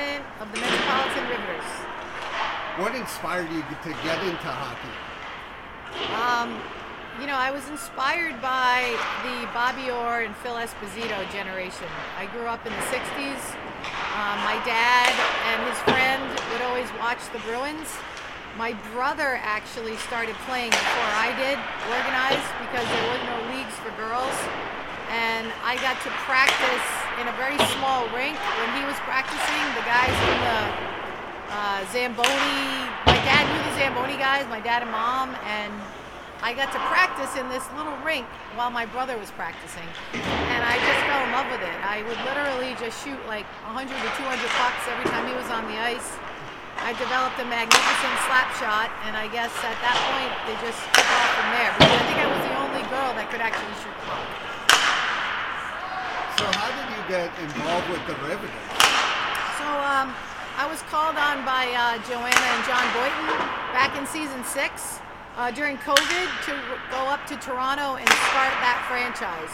president of the Metropolitan Riveters. What inspired you to get into hockey? Um, you know, I was inspired by the Bobby Orr and Phil Esposito generation. I grew up in the 60s. Um, my dad and his friend would always watch the Bruins. My brother actually started playing before I did, organized, because there were no leagues for girls. And I got to practice in a very small rink when he was practicing. The guys from the uh, Zamboni, my dad knew the Zamboni guys, my dad and mom, and I got to practice in this little rink while my brother was practicing. And I just fell in love with it. I would literally just shoot like 100 to 200 pucks every time he was on the ice. I developed a magnificent slap shot, and I guess at that point they just took off from there. Because I think I was the only girl that could actually shoot puck. So how did you get involved with the Riveters? So um, I was called on by uh, Joanna and John Boynton back in season six uh, during COVID to go up to Toronto and start that franchise.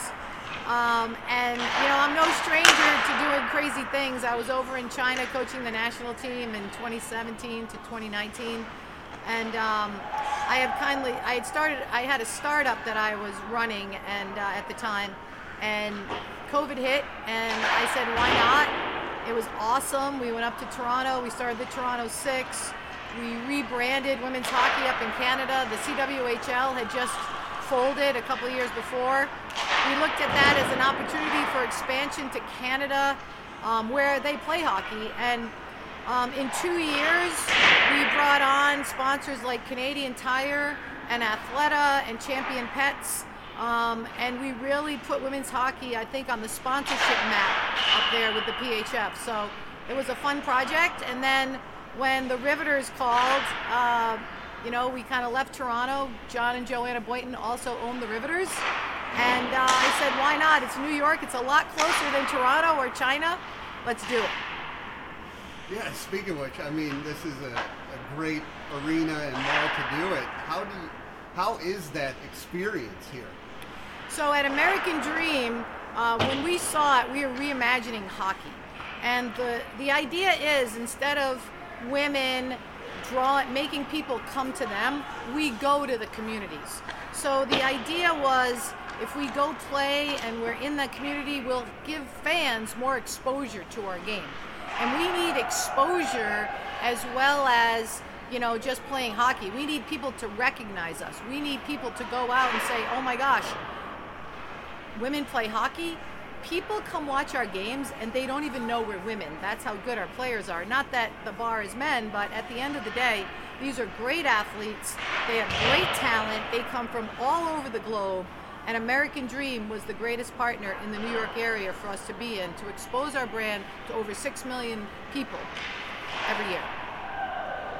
Um, and you know, I'm no stranger to doing crazy things. I was over in China coaching the national team in 2017 to 2019, and um, I have kindly I had started I had a startup that I was running and uh, at the time, and COVID hit, and I said, why not? It was awesome. We went up to Toronto. We started the Toronto Six. We rebranded women's hockey up in Canada. The CWHL had just folded a couple years before. We looked at that as an opportunity for expansion to Canada, um, where they play hockey. And um, in two years, we brought on sponsors like Canadian Tire and Athleta and Champion Pets. Um, and we really put women's hockey, I think, on the sponsorship map up there with the PHF. So it was a fun project. And then when the Riveters called, uh, you know, we kind of left Toronto. John and Joanna Boynton also own the Riveters. And uh, I said, why not? It's New York. It's a lot closer than Toronto or China. Let's do it. Yeah, speaking of which, I mean, this is a, a great arena and mall to do it. How do you, how is that experience here? So at American Dream, uh, when we saw it, we were reimagining hockey. And the, the idea is instead of women draw making people come to them we go to the communities. So the idea was if we go play and we're in the community we'll give fans more exposure to our game. And we need exposure as well as you know just playing hockey. We need people to recognize us. We need people to go out and say oh my gosh women play hockey people come watch our games and they don't even know we're women. That's how good our players are. Not that the bar is men, but at the end of the day, these are great athletes. They have great talent. They come from all over the globe. And American Dream was the greatest partner in the New York area for us to be in to expose our brand to over 6 million people every year.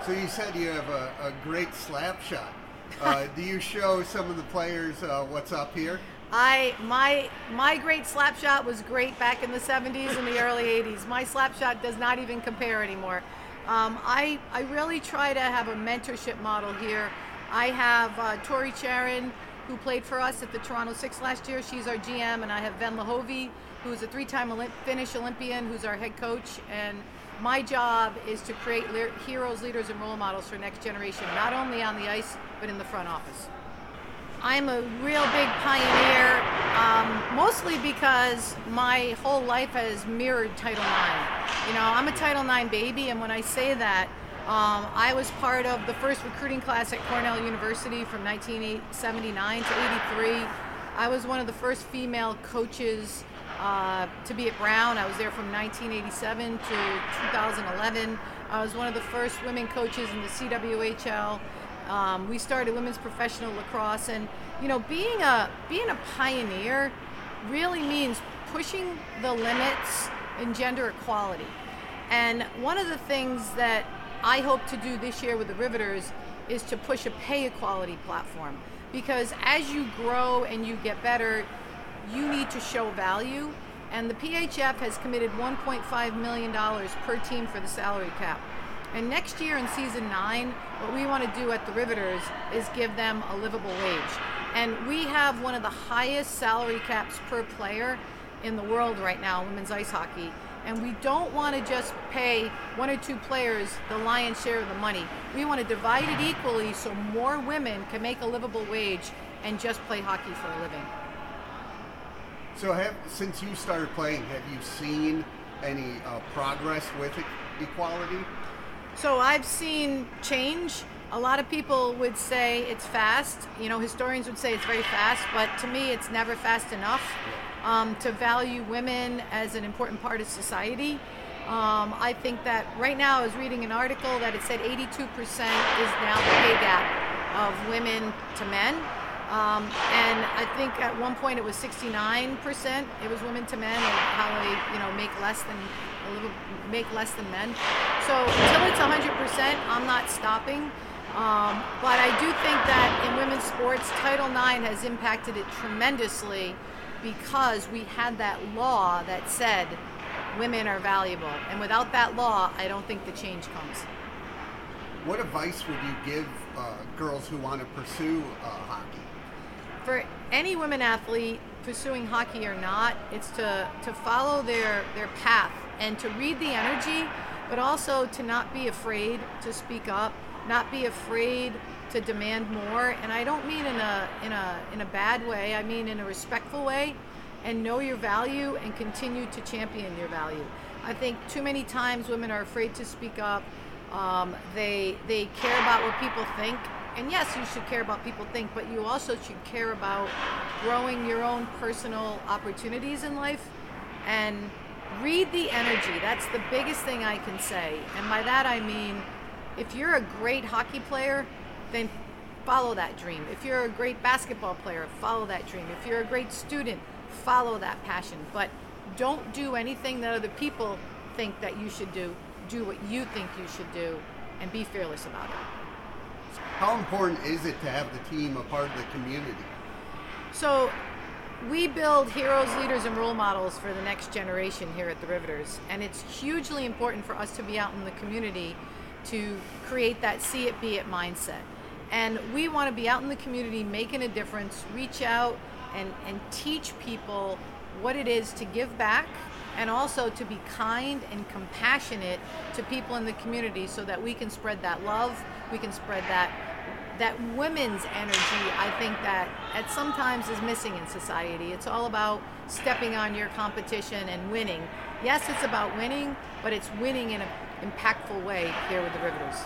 So you said you have a, a great slap shot. Uh, do you show some of the players uh, what's up here? I my my great slap shot was great back in the 70s and the early 80s. My slap shot does not even compare anymore. Um, I I really try to have a mentorship model here. I have uh, Tori Charron, who played for us at the Toronto Six last year. She's our GM, and I have Venla Hovi, who's a three-time Olymp- Finnish Olympian, who's our head coach. And my job is to create le- heroes, leaders, and role models for next generation, not only on the ice but in the front office. I'm a real big pioneer, um, mostly because my whole life has mirrored Title IX. You know, I'm a Title IX baby, and when I say that, um, I was part of the first recruiting class at Cornell University from 1979 to 83. I was one of the first female coaches uh, to be at Brown. I was there from 1987 to 2011. I was one of the first women coaches in the CWHL. Um, we started women's professional lacrosse, and you know, being a being a pioneer really means pushing the limits in gender equality. And one of the things that I hope to do this year with the Riveters is to push a pay equality platform because as you grow and you get better, you need to show value. And the PHF has committed $1.5 million per team for the salary cap. And next year in season nine, what we want to do at the Riveters is give them a livable wage. And we have one of the highest salary caps per player in the world right now, women's ice hockey. And we don't want to just pay one or two players the lion's share of the money. We want to divide it equally so more women can make a livable wage and just play hockey for a living. So, have since you started playing, have you seen any uh, progress with equality? So I've seen change. A lot of people would say it's fast. You know, historians would say it's very fast, but to me, it's never fast enough um, to value women as an important part of society. Um, I think that right now I was reading an article that it said 82% is now the pay gap of women to men. Um, and I think at one point it was 69%. It was women to men, and how they, you know, make less than a little, make less than men. So until it's 100%, I'm not stopping. Um, but I do think that in women's sports, Title IX has impacted it tremendously because we had that law that said women are valuable. And without that law, I don't think the change comes. What advice would you give uh, girls who want to pursue uh, hockey? For any women athlete pursuing hockey or not, it's to, to follow their, their path and to read the energy, but also to not be afraid to speak up, not be afraid to demand more. And I don't mean in a in a in a bad way. I mean in a respectful way, and know your value and continue to champion your value. I think too many times women are afraid to speak up. Um, they they care about what people think, and yes, you should care about people think, but you also should care about growing your own personal opportunities in life and read the energy. That's the biggest thing I can say. And by that I mean if you're a great hockey player, then follow that dream. If you're a great basketball player, follow that dream. If you're a great student, follow that passion. But don't do anything that other people think that you should do. Do what you think you should do and be fearless about it. How important is it to have the team a part of the community? So we build heroes, leaders, and role models for the next generation here at the Riveters. And it's hugely important for us to be out in the community to create that see it, be it mindset. And we want to be out in the community making a difference, reach out and, and teach people what it is to give back and also to be kind and compassionate to people in the community so that we can spread that love, we can spread that that women's energy I think that at sometimes is missing in society. It's all about stepping on your competition and winning. Yes, it's about winning, but it's winning in an impactful way here with the Riveters.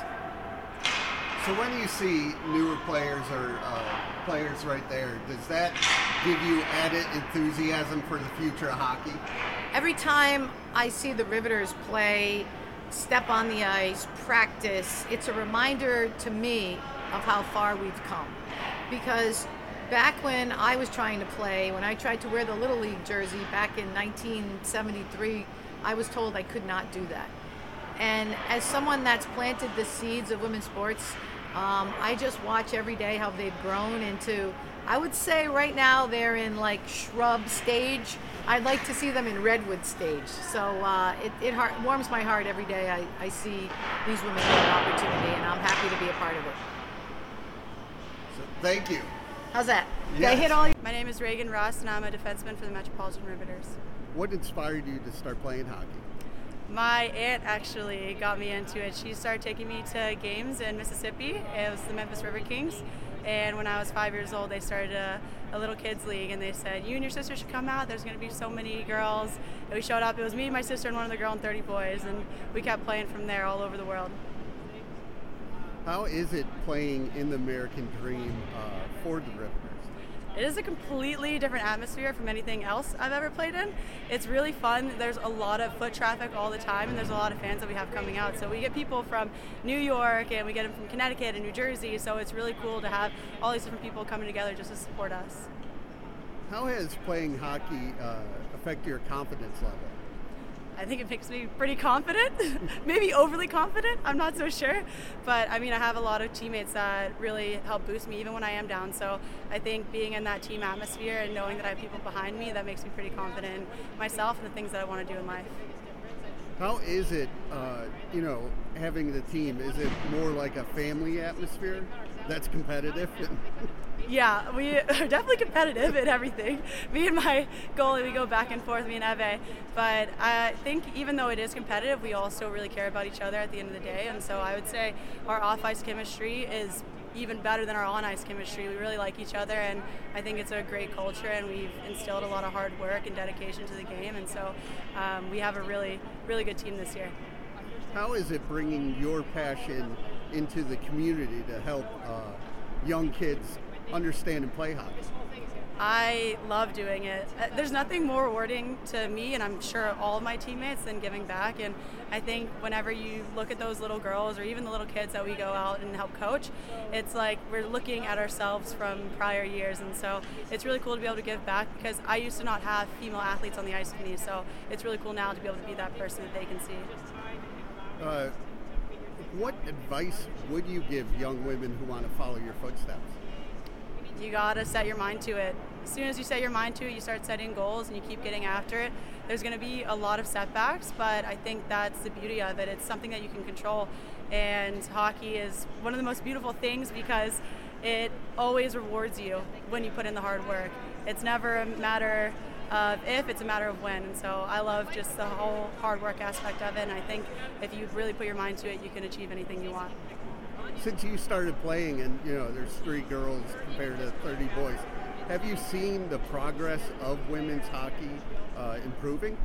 So when you see newer players or uh, players right there, does that give you added enthusiasm for the future of hockey? Every time I see the Riveters play, step on the ice, practice, it's a reminder to me of how far we've come. Because back when I was trying to play, when I tried to wear the Little League jersey back in 1973, I was told I could not do that. And as someone that's planted the seeds of women's sports, um, I just watch every day how they've grown into. I would say right now they're in like shrub stage. I'd like to see them in redwood stage. So uh, it, it heart, warms my heart every day I, I see these women get an opportunity, and I'm happy to be a part of it. Thank you. How's that? Did Yes. I hit all? your- My name is Reagan Ross, and I'm a defenseman for the Metropolitan Riveters. What inspired you to start playing hockey? My aunt actually got me into it. She started taking me to games in Mississippi. It was the Memphis River Kings. And when I was five years old, they started a, a little kids league, and they said, "You and your sister should come out. There's going to be so many girls." And we showed up. It was me, my sister, and one of the girl and 30 boys, and we kept playing from there all over the world. How is it playing in the American Dream uh, for the Riveters? It is a completely different atmosphere from anything else I've ever played in. It's really fun. There's a lot of foot traffic all the time, and there's a lot of fans that we have coming out. So we get people from New York, and we get them from Connecticut and New Jersey. So it's really cool to have all these different people coming together just to support us. How has playing hockey uh, affect your confidence level? I think it makes me pretty confident, maybe overly confident. I'm not so sure, but I mean, I have a lot of teammates that really help boost me even when I am down. So I think being in that team atmosphere and knowing that I have people behind me, that makes me pretty confident in myself and the things that I want to do in life. How is it, uh, you know, having the team? Is it more like a family atmosphere that's competitive? Yeah, we are definitely competitive in everything. Me and my goalie, we go back and forth, me and Eve. But I think even though it is competitive, we also really care about each other at the end of the day. And so I would say our off ice chemistry is even better than our on ice chemistry. We really like each other, and I think it's a great culture, and we've instilled a lot of hard work and dedication to the game. And so um, we have a really, really good team this year. How is it bringing your passion into the community to help uh, young kids understand and play hockey? I love doing it. Uh, there's nothing more rewarding to me, and I'm sure all of my teammates, than giving back. And I think whenever you look at those little girls or even the little kids that we go out and help coach, it's like we're looking at ourselves from prior years. And so it's really cool to be able to give back because I used to not have female athletes on the ice with me. So it's really cool now to be able to be that person that they can see. Uh, what advice would you give young women who want to follow your footsteps? You gotta set your mind to it. As soon as you set your mind to it, you start setting goals and you keep getting after it. There's gonna be a lot of setbacks, but I think that's the beauty of it. It's something that you can control. And hockey is one of the most beautiful things because it always rewards you when you put in the hard work. It's never a matter of if, it's a matter of when. And so I love just the whole hard work aspect of it. And I think if you really put your mind to it, you can achieve anything you want since you started playing, and you know there's three girls compared to 30 boys, have you seen the progress of women's hockey uh, improving?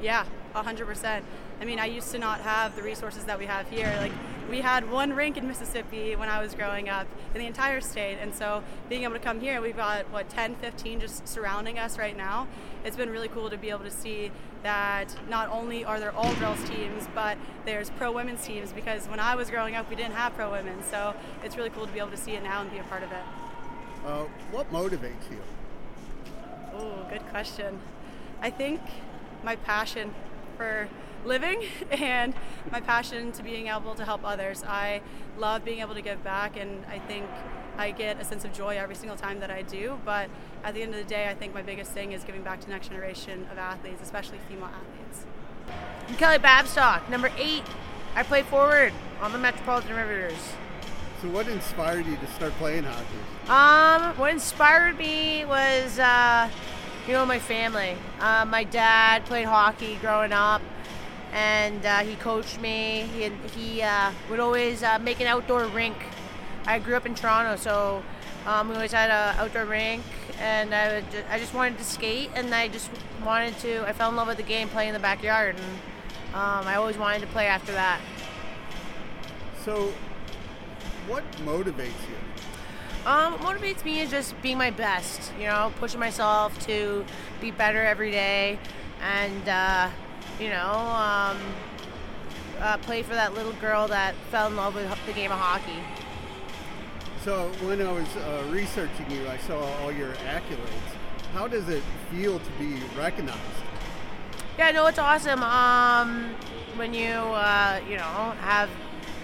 Yeah, 100%. I mean, I used to not have the resources that we have here. Like, we had one rink in Mississippi when I was growing up in the entire state. And so being able to come here, we've got, what, 10, 15 just surrounding us right now. It's been really cool to be able to see that not only are there all girls teams, but there's pro women's teams because when I was growing up, we didn't have pro women. So it's really cool to be able to see it now and be a part of it. Uh, what motivates you? Oh, good question. I think my passion for living and my passion to being able to help others. I love being able to give back, and I think I get a sense of joy every single time that I do. But at the end of the day, I think my biggest thing is giving back to the next generation of athletes, especially female athletes. I'm Kelly Babstock, number eight. I play forward on the Metropolitan Riveters. So, what inspired you to start playing hockey? Um, what inspired me was, uh, you know, my family. Uh, my dad played hockey growing up and uh, he coached me. He, he uh, would always uh, make an outdoor rink. I grew up in Toronto, so um, we always had an outdoor rink, and I would just, I just wanted to skate, and I just wanted to. I fell in love with the game playing in the backyard, and um, I always wanted to play after that. So, what motivates you? Um, what motivates me is just being my best. You know, pushing myself to be better every day, and uh, you know, um, uh, play for that little girl that fell in love with the game of hockey. So when I was uh, researching you, I saw all your accolades. How does it feel to be recognized? Yeah, no, it's awesome. Um, when you uh, you know have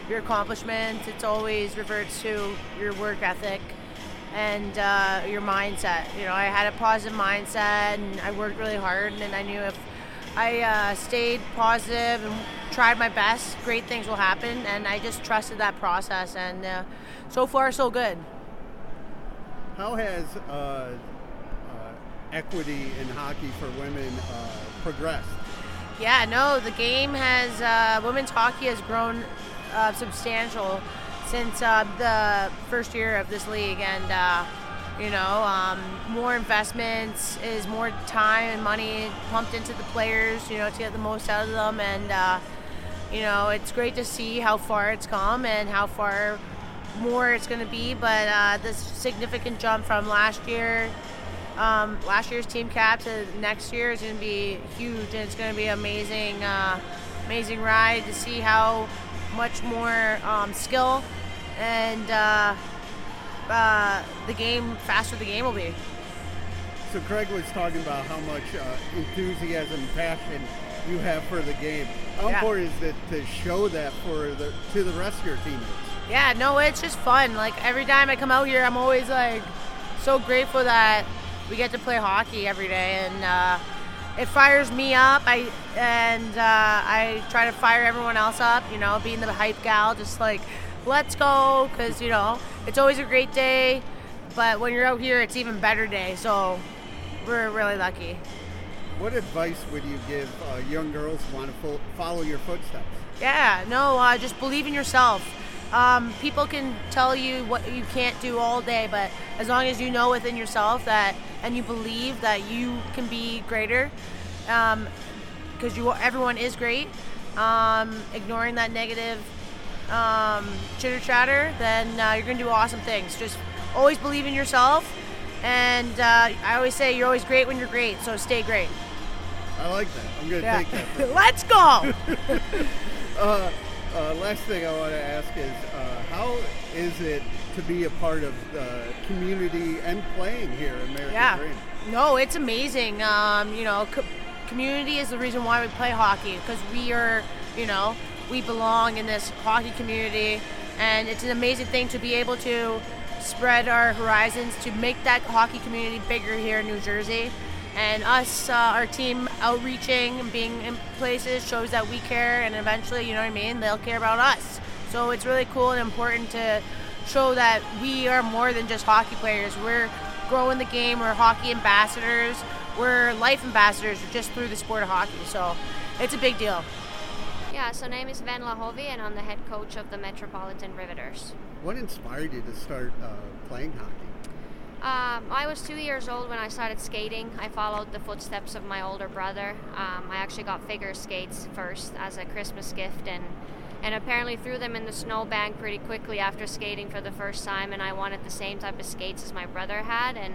your accomplishments, it's always reverts to your work ethic and uh, your mindset. You know, I had a positive mindset and I worked really hard, and I knew if I uh, stayed positive and tried my best. Great things will happen, and I just trusted that process. And uh, so far, so good. How has uh, uh equity in hockey for women uh, progressed? Yeah, no, the game has uh, women's hockey has grown substantial since the first year of this league, and you know, um, more investments is more time and money pumped into the players, you know, to get the most out of them. And, uh, you know, it's great to see how far it's come and how far more it's going to be. But uh, this significant jump from last year, um, last year's team cap to next year is going to be huge. And it's going to be amazing, uh, amazing ride to see how much more um, skill and uh, uh, the game faster the game will be. So Craig was talking about how much uh, enthusiasm, and passion you have for the game. How yeah. important is it to show that for the to the rest of your teammates? Yeah, no, it's just fun. Like every time I come out here, I'm always like so grateful that we get to play hockey every day, and uh, it fires me up. I and uh, I try to fire everyone else up. You know, being the hype gal, just like let's go because you know it's always a great day but when you're out here, it's even better day. So we're really lucky. What advice would you give uh, young girls who want to fo- follow your footsteps? Yeah, no, uh, just believe in yourself. Um, people can tell you what you can't do all day, but as long as you know within yourself that and you believe that you can be greater, because um, you everyone is great. Um, ignoring that negative um, chitter chatter, then uh, you're gonna do awesome things. Just always believe in yourself, and uh, I always say you're always great when you're great. So stay great. I like that. I'm gonna yeah. take that. Let's go. uh, uh, last thing I want to ask is, uh, how is it to be a part of the community and playing here in American yeah. Dream? No, it's amazing. Um, you know, co- community is the reason why we play hockey because we are, you know, we belong in this hockey community, and it's an amazing thing to be able to spread our horizons to make that hockey community bigger here in New Jersey and us, uh, our team outreaching and being in places shows that we care, and eventually, you know what I mean, they'll care about us. So it's really cool and important to show that we are more than just hockey players. We're growing the game, we're hockey ambassadors, we're life ambassadors just through the sport of hockey. So it's a big deal. Yeah, so name is Venla Hovi, and I'm the head coach of the Metropolitan Riveters. What inspired you to start uh, playing hockey? Um, I was two years old when I started skating. I followed the footsteps of my older brother. Um, I actually got figure skates first as a Christmas gift, and and apparently threw them in the snowbank pretty quickly after skating for the first time. And I wanted the same type of skates as my brother had, and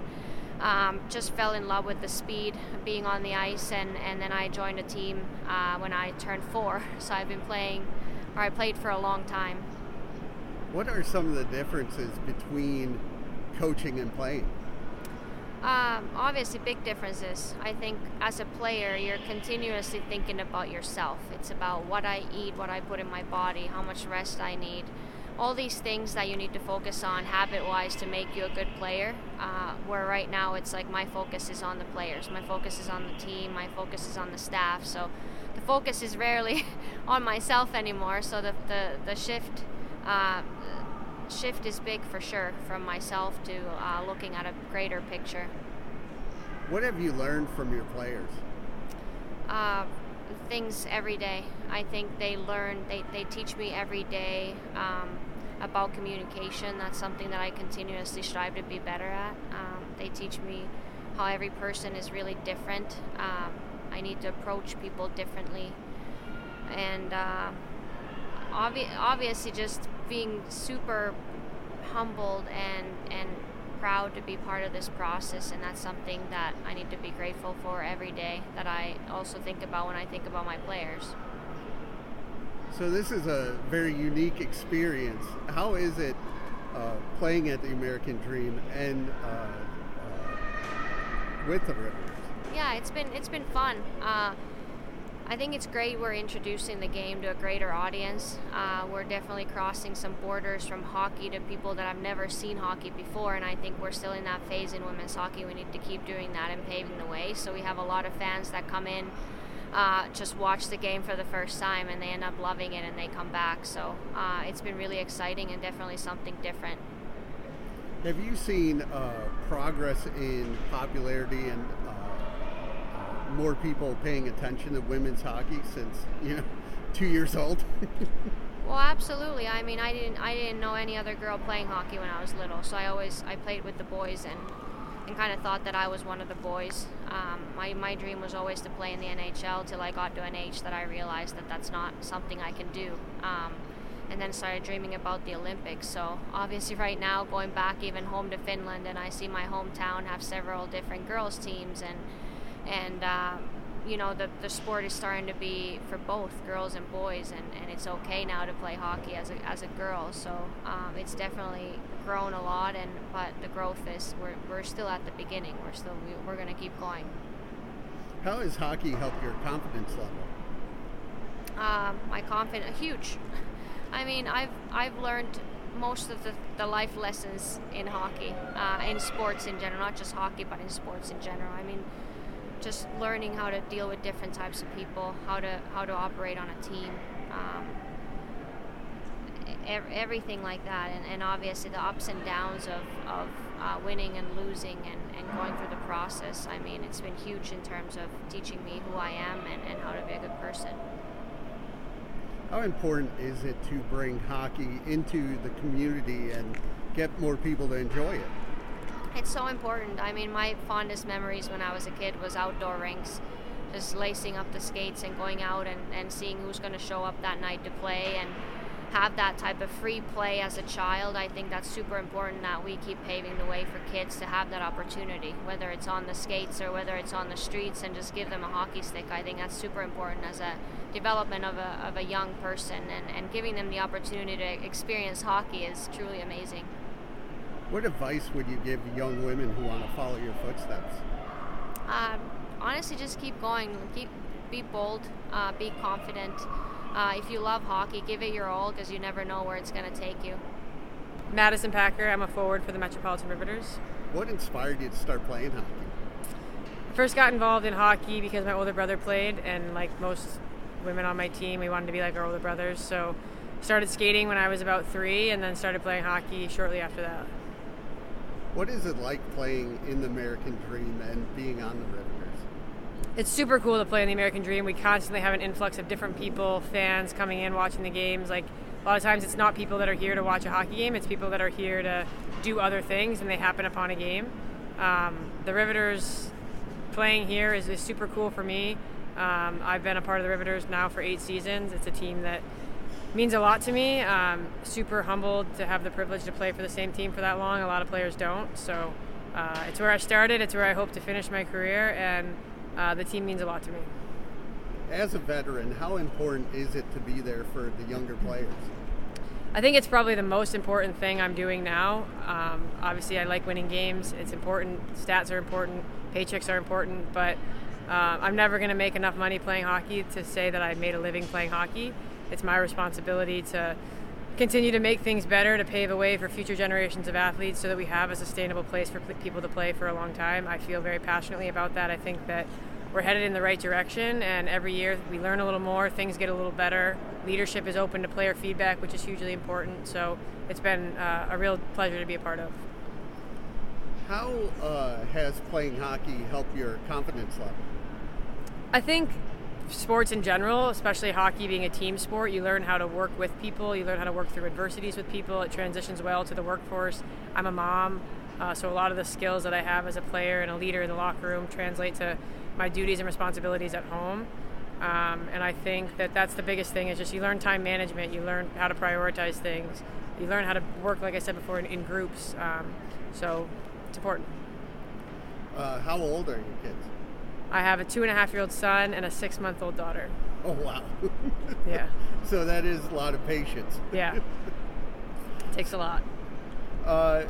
um, just fell in love with the speed being on the ice. And and then I joined a team uh, when I turned four. So I've been playing, or I played for a long time. What are some of the differences between coaching and playing? Um, obviously, big differences. I think as a player, you're continuously thinking about yourself. It's about what I eat, what I put in my body, how much rest I need. All these things that you need to focus on habit wise to make you a good player. Uh, where right now it's like my focus is on the players, my focus is on the team, my focus is on the staff. So the focus is rarely on myself anymore. So the, the, the shift. Uh, shift is big for sure from myself to uh, looking at a greater picture. What have you learned from your players? Uh, things every day. I think they learn, they, they teach me every day um, about communication. That's something that I continuously strive to be better at. Um, they teach me how every person is really different. Um, I need to approach people differently. And uh, obvi- obviously, just being super humbled and and proud to be part of this process and that's something that I need to be grateful for every day that I also think about when I think about my players. So this is a very unique experience. How is it uh, playing at the American Dream and uh, uh, with the Rivers? Yeah, it's been it's been fun. Uh, I think it's great we're introducing the game to a greater audience. Uh, we're definitely crossing some borders from hockey to people that have never seen hockey before, and I think we're still in that phase in women's hockey. We need to keep doing that and paving the way. So we have a lot of fans that come in, uh, just watch the game for the first time, and they end up loving it and they come back. So uh, it's been really exciting and definitely something different. Have you seen uh, progress in popularity and more people paying attention to women's hockey since you know two years old. well, absolutely. I mean, I didn't I didn't know any other girl playing hockey when I was little, so I always I played with the boys and and kind of thought that I was one of the boys. Um, my my dream was always to play in the NHL till I got to an age that I realized that that's not something I can do. Um, and then started dreaming about the Olympics. So obviously, right now, going back even home to Finland, and I see my hometown have several different girls teams and and uh, you know the, the sport is starting to be for both girls and boys and, and it's okay now to play hockey as a, as a girl. So um, it's definitely grown a lot and but the growth is we're, we're still at the beginning. We're still we, we're going to keep going. How has hockey helped your confidence level? Uh, my confidence huge. I mean i've i've learned most of the, the life lessons in hockey uh, in sports in general not just hockey but in sports in general. I mean just learning how to deal with different types of people, how to how to operate on a team. Um, ev- everything like that, and, and obviously the ups and downs of, of uh, winning and losing and, and going through the process. I mean, it's been huge in terms of teaching me who I am and, and how to be a good person. How important is it to bring hockey into the community and get more people to enjoy it? It's so important. I mean, my fondest memories when I was a kid was outdoor rinks, just lacing up the skates and going out and, and seeing who's going to show up that night to play and have that type of free play as a child. I think that's super important that we keep paving the way for kids to have that opportunity, whether it's on the skates or whether it's on the streets, and just give them a hockey stick. I think that's super important as a development of a, of a young person, and, and giving them the opportunity to experience hockey is truly amazing. What advice would you give young women who want to follow your footsteps? Um, honestly, just keep going. Keep be bold. Uh, be confident. Uh, if you love hockey, give it your all because you never know where it's going to take you. Madison Packer. I'm a forward for the Metropolitan Riveters. What inspired you to start playing hockey? I first got involved in hockey because my older brother played, and like most women on my team, we wanted to be like our older brothers. So started skating when I was about three, and then started playing hockey shortly after that. What is it like playing in the American Dream and being on the Riveters? It's super cool to play in the American Dream. We constantly have an influx of different people, fans coming in, watching the games. Like a lot of times, it's not people that are here to watch a hockey game; it's people that are here to do other things, and they happen upon a game. Um, the Riveters playing here is, is super cool for me. Um, I've been a part of the Riveters now for eight seasons. It's a team that means a lot to me. Um, super humbled to have the privilege to play for the same team for that long. A lot of players don't. So uh, it's where I started. It's where I hope to finish my career, and uh, the team means a lot to me. As a veteran, how important is it to be there for the younger players? I think it's probably the most important thing I'm doing now. Um, obviously, I like winning games. It's important. Stats are important. Paychecks are important. But uh, I'm never going to make enough money playing hockey to say that I made a living playing hockey. It's my responsibility to continue to make things better, to pave a way for future generations of athletes so that we have a sustainable place for people to play for a long time. I feel very passionately about that. I think that we're headed in the right direction, and every year we learn a little more, things get a little better. Leadership is open to player feedback, which is hugely important. So it's been uh, a real pleasure to be a part of. How uh, has playing hockey helped your confidence level? I think sports in general, especially hockey being a team sport, you learn how to work with people, you learn how to work through adversities with people. It transitions well to the workforce. I'm a mom, uh, so a lot of the skills that I have as a player and a leader in the locker room translate to my duties and responsibilities at home. Um, and I think that that's the biggest thing is just you learn time management, you learn how to prioritize things, you learn how to work, like I said before, in, in groups. Um, so it's important. Uh, how old are your kids? I have a two and a half year old son and a six month old daughter. Oh wow! Yeah. so that is a lot of patience. Yeah. Takes a lot. Uh,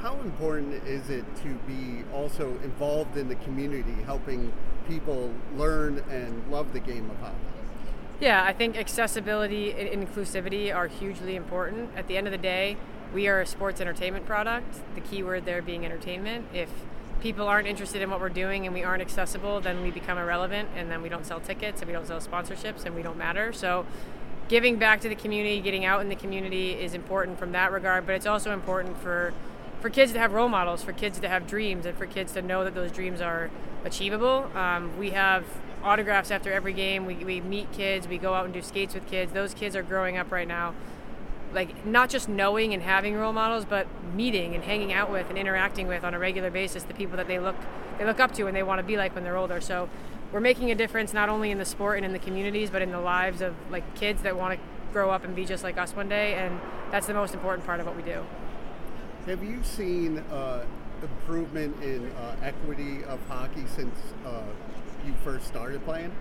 how important is it to be also involved in the community, helping people learn and love the game of hockey? Yeah, I think accessibility and inclusivity are hugely important. At the end of the day, we are a sports entertainment product. The key word there being entertainment. If people aren't interested in what we're doing and we aren't accessible, then we become irrelevant and then we don't sell tickets and we don't sell sponsorships and we don't matter. So giving back to the community, getting out in the community is important from that regard, but it's also important for for kids to have role models, for kids to have dreams, and for kids to know that those dreams are achievable. Um, we have autographs after every game. We, we meet kids. We go out and do skates with kids. Those kids are growing up right now like not just knowing and having role models, but meeting and hanging out with and interacting with on a regular basis the people that they look they look up to and they want to be like when they're older. So we're making a difference not only in the sport and in the communities, but in the lives of like kids that want to grow up and be just like us one day, and that's the most important part of what we do. Have you seen uh, improvement in uh, equity of hockey since uh, you first started playing?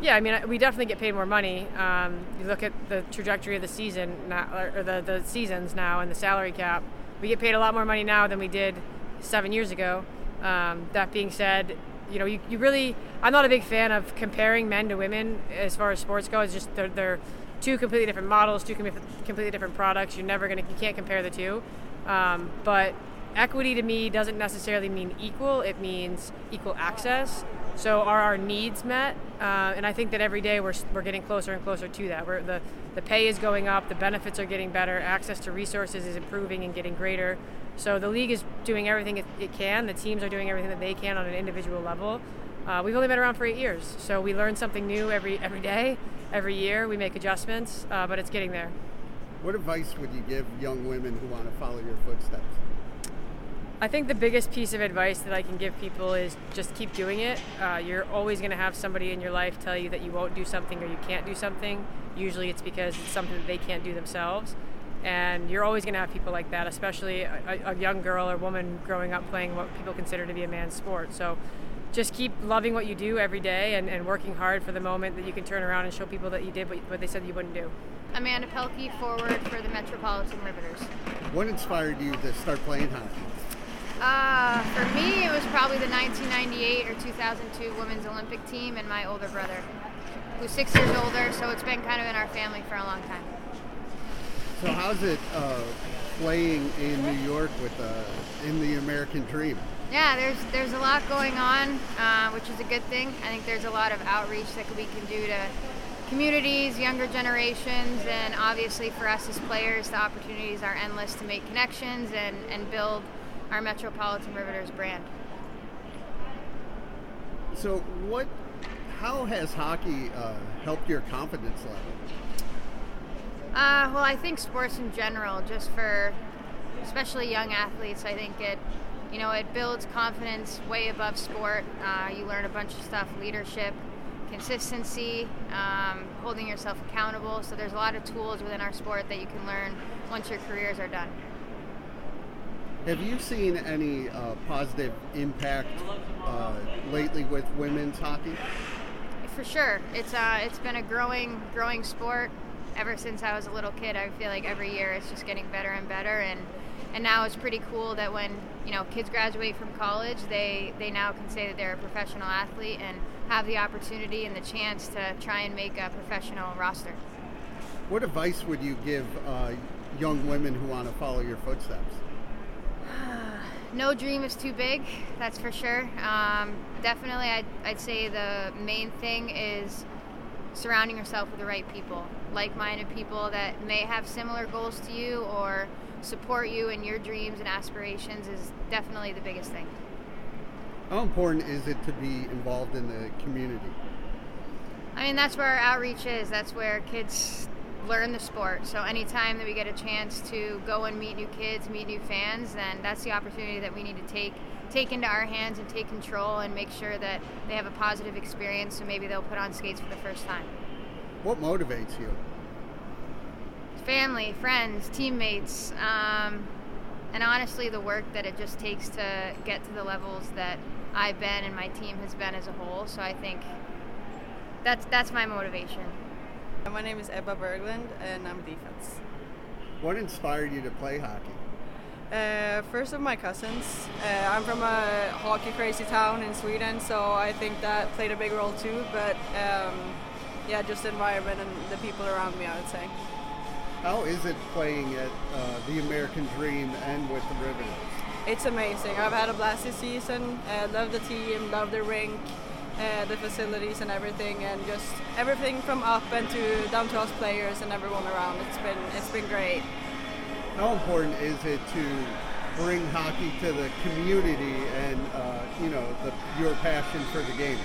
Yeah, I mean, we definitely get paid more money. Um, you look at the trajectory of the season now, or the, the seasons now, and the salary cap. We get paid a lot more money now than we did seven years ago. Um, that being said, you know, you, you really, I'm not a big fan of comparing men to women as far as sports go. It's just they're, they're two completely different models, two completely different products. You're never gonna, you can't compare the two. Um, but equity to me doesn't necessarily mean equal. It means equal access. So are our needs met? Uh, and I think that every day we're, we're getting closer and closer to that. We're, the the pay is going up, the benefits are getting better, access to resources is improving and getting greater. So the league is doing everything it, it can. The teams are doing everything that they can on an individual level. Uh, we've only been around for eight years, so we learn something new every every day, every year. We make adjustments, uh, but it's getting there. What advice would you give young women who want to follow your footsteps? I think the biggest piece of advice that I can give people is just keep doing it. Uh, you're always going to have somebody in your life tell you that you won't do something or you can't do something. Usually it's because it's something that they can't do themselves. And you're always going to have people like that, especially a, a young girl or woman growing up playing what people consider to be a man's sport. So just keep loving what you do every day and, and working hard for the moment that you can turn around and show people that you did what, what they said you wouldn't do. Amanda Pelkey, forward for the Metropolitan Riveters. What inspired you to start playing hockey? Uh, for me, it was probably the 1998 or 2002 Women's Olympic team and my older brother, who's six years older, so it's been kind of in our family for a long time. So how's it uh, playing in New York with uh, in the American Dream? Yeah, there's there's a lot going on, uh, which is a good thing. I think there's a lot of outreach that we can do to communities, younger generations, and obviously for us as players, the opportunities are endless to make connections and, and build our Metropolitan Riveters brand. So, what? How has hockey uh, helped your confidence level? Uh, well, I think sports in general, just for especially young athletes, I think it, you know, it builds confidence way above sport. Uh, you learn a bunch of stuff, leadership, consistency, um, holding yourself accountable. So there's a lot of tools within our sport that you can learn once your careers are done. Have you seen any uh, positive impact uh, lately with women's hockey? For sure, it's uh, it's been a growing growing sport ever since I was a little kid. I feel like every year it's just getting better and better, and and now it's pretty cool that when you know kids graduate from college, they they now can say that they're a professional athlete and have the opportunity and the chance to try and make a professional roster. What advice would you give uh, young women who want to follow your footsteps? No dream is too big, that's for sure. Um, definitely, I'd, I'd say the main thing is surrounding yourself with the right people, like minded people that may have similar goals to you or support you in your dreams and aspirations is definitely the biggest thing. How important is it to be involved in the community? I mean, that's where our outreach is. That's where kids learn the sport. So anytime that we get a chance to go and meet new kids, meet new fans, then that's the opportunity that we need to take take into our hands and take control and make sure that they have a positive experience so maybe they'll put on skates for the first time. What motivates you? Family, friends, teammates, um, and honestly the work that it just takes to get to the levels that I've been and my team has been as a whole. So I think that's that's my motivation. My name is Ebba Berglund and I'm defense. What inspired you to play hockey? Uh, first of my cousins. Uh, I'm from a hockey crazy town in Sweden, so I think that played a big role too. But um, yeah, just the environment and the people around me, I would say. How is it playing at uh, the American Dream and with the Riveters? It's amazing. I've had a blast this season. Uh, love the team, love the rink uh, the facilities and everything, and just everything from up and to down to us players and everyone around. It's been it's been great. How important is it to bring hockey to the community and uh, you know the, your passion for the game?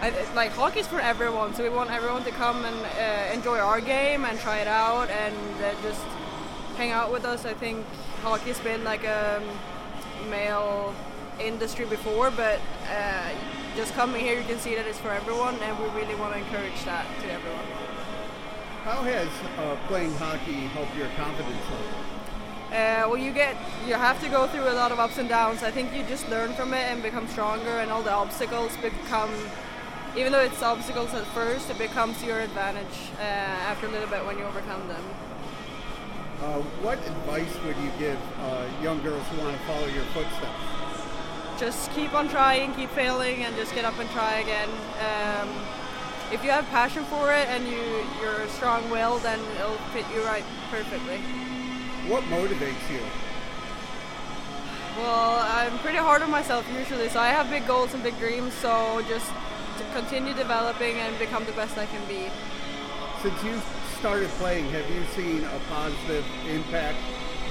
I, like hockey's for everyone, so we want everyone to come and uh, enjoy our game and try it out and uh, just hang out with us. I think hockey's been like a male industry before, but uh, just coming here, you can see that it's for everyone, and we really want to encourage that to everyone. How has uh, playing hockey helped your confidence level? Uh, well, you get you have to go through a lot of ups and downs. I think you just learn from it and become stronger, and all the obstacles become. Even though it's obstacles at first, it becomes your advantage uh, after a little bit when you overcome them. Uh, what advice would you give uh, young girls who want to follow your footsteps? Just keep on trying, keep failing, and just get up and try again. Um, if you have passion for it and you you're strong-willed, then it'll fit you right perfectly. What motivates you? Well, I'm pretty hard on myself usually, so I have big goals and big dreams. So just to continue developing and become the best I can be. Since you started playing, have you seen a positive impact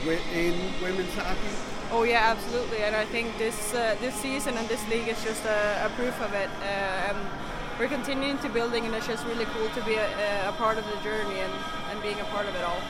wi- in women's hockey? Oh yeah, absolutely. And I think this uh, this season and this league is just a, a proof of it. Uh, and we're continuing to building, and it's just really cool to be a, a part of the journey and, and being a part of it all.